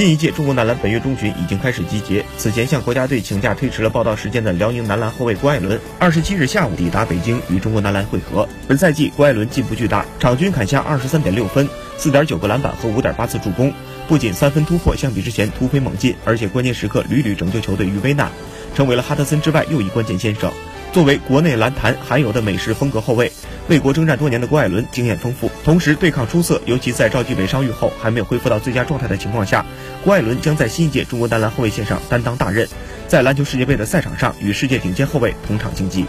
新一届中国男篮本月中旬已经开始集结。此前向国家队请假推迟了报道时间的辽宁男篮后卫郭艾伦，二十七日下午抵达北京与中国男篮会合。本赛季郭艾伦进步巨大，场均砍下二十三点六分、四点九个篮板和五点八次助攻，不仅三分突破相比之前突飞猛进，而且关键时刻屡屡拯救球队于危难，成为了哈德森之外又一关键先生。作为国内篮坛罕有的美式风格后卫，为国征战多年的郭艾伦经验丰富，同时对抗出色。尤其在赵继伟伤愈后还没有恢复到最佳状态的情况下，郭艾伦将在新一届中国男篮后卫线上担当大任，在篮球世界杯的赛场上与世界顶尖后卫同场竞技。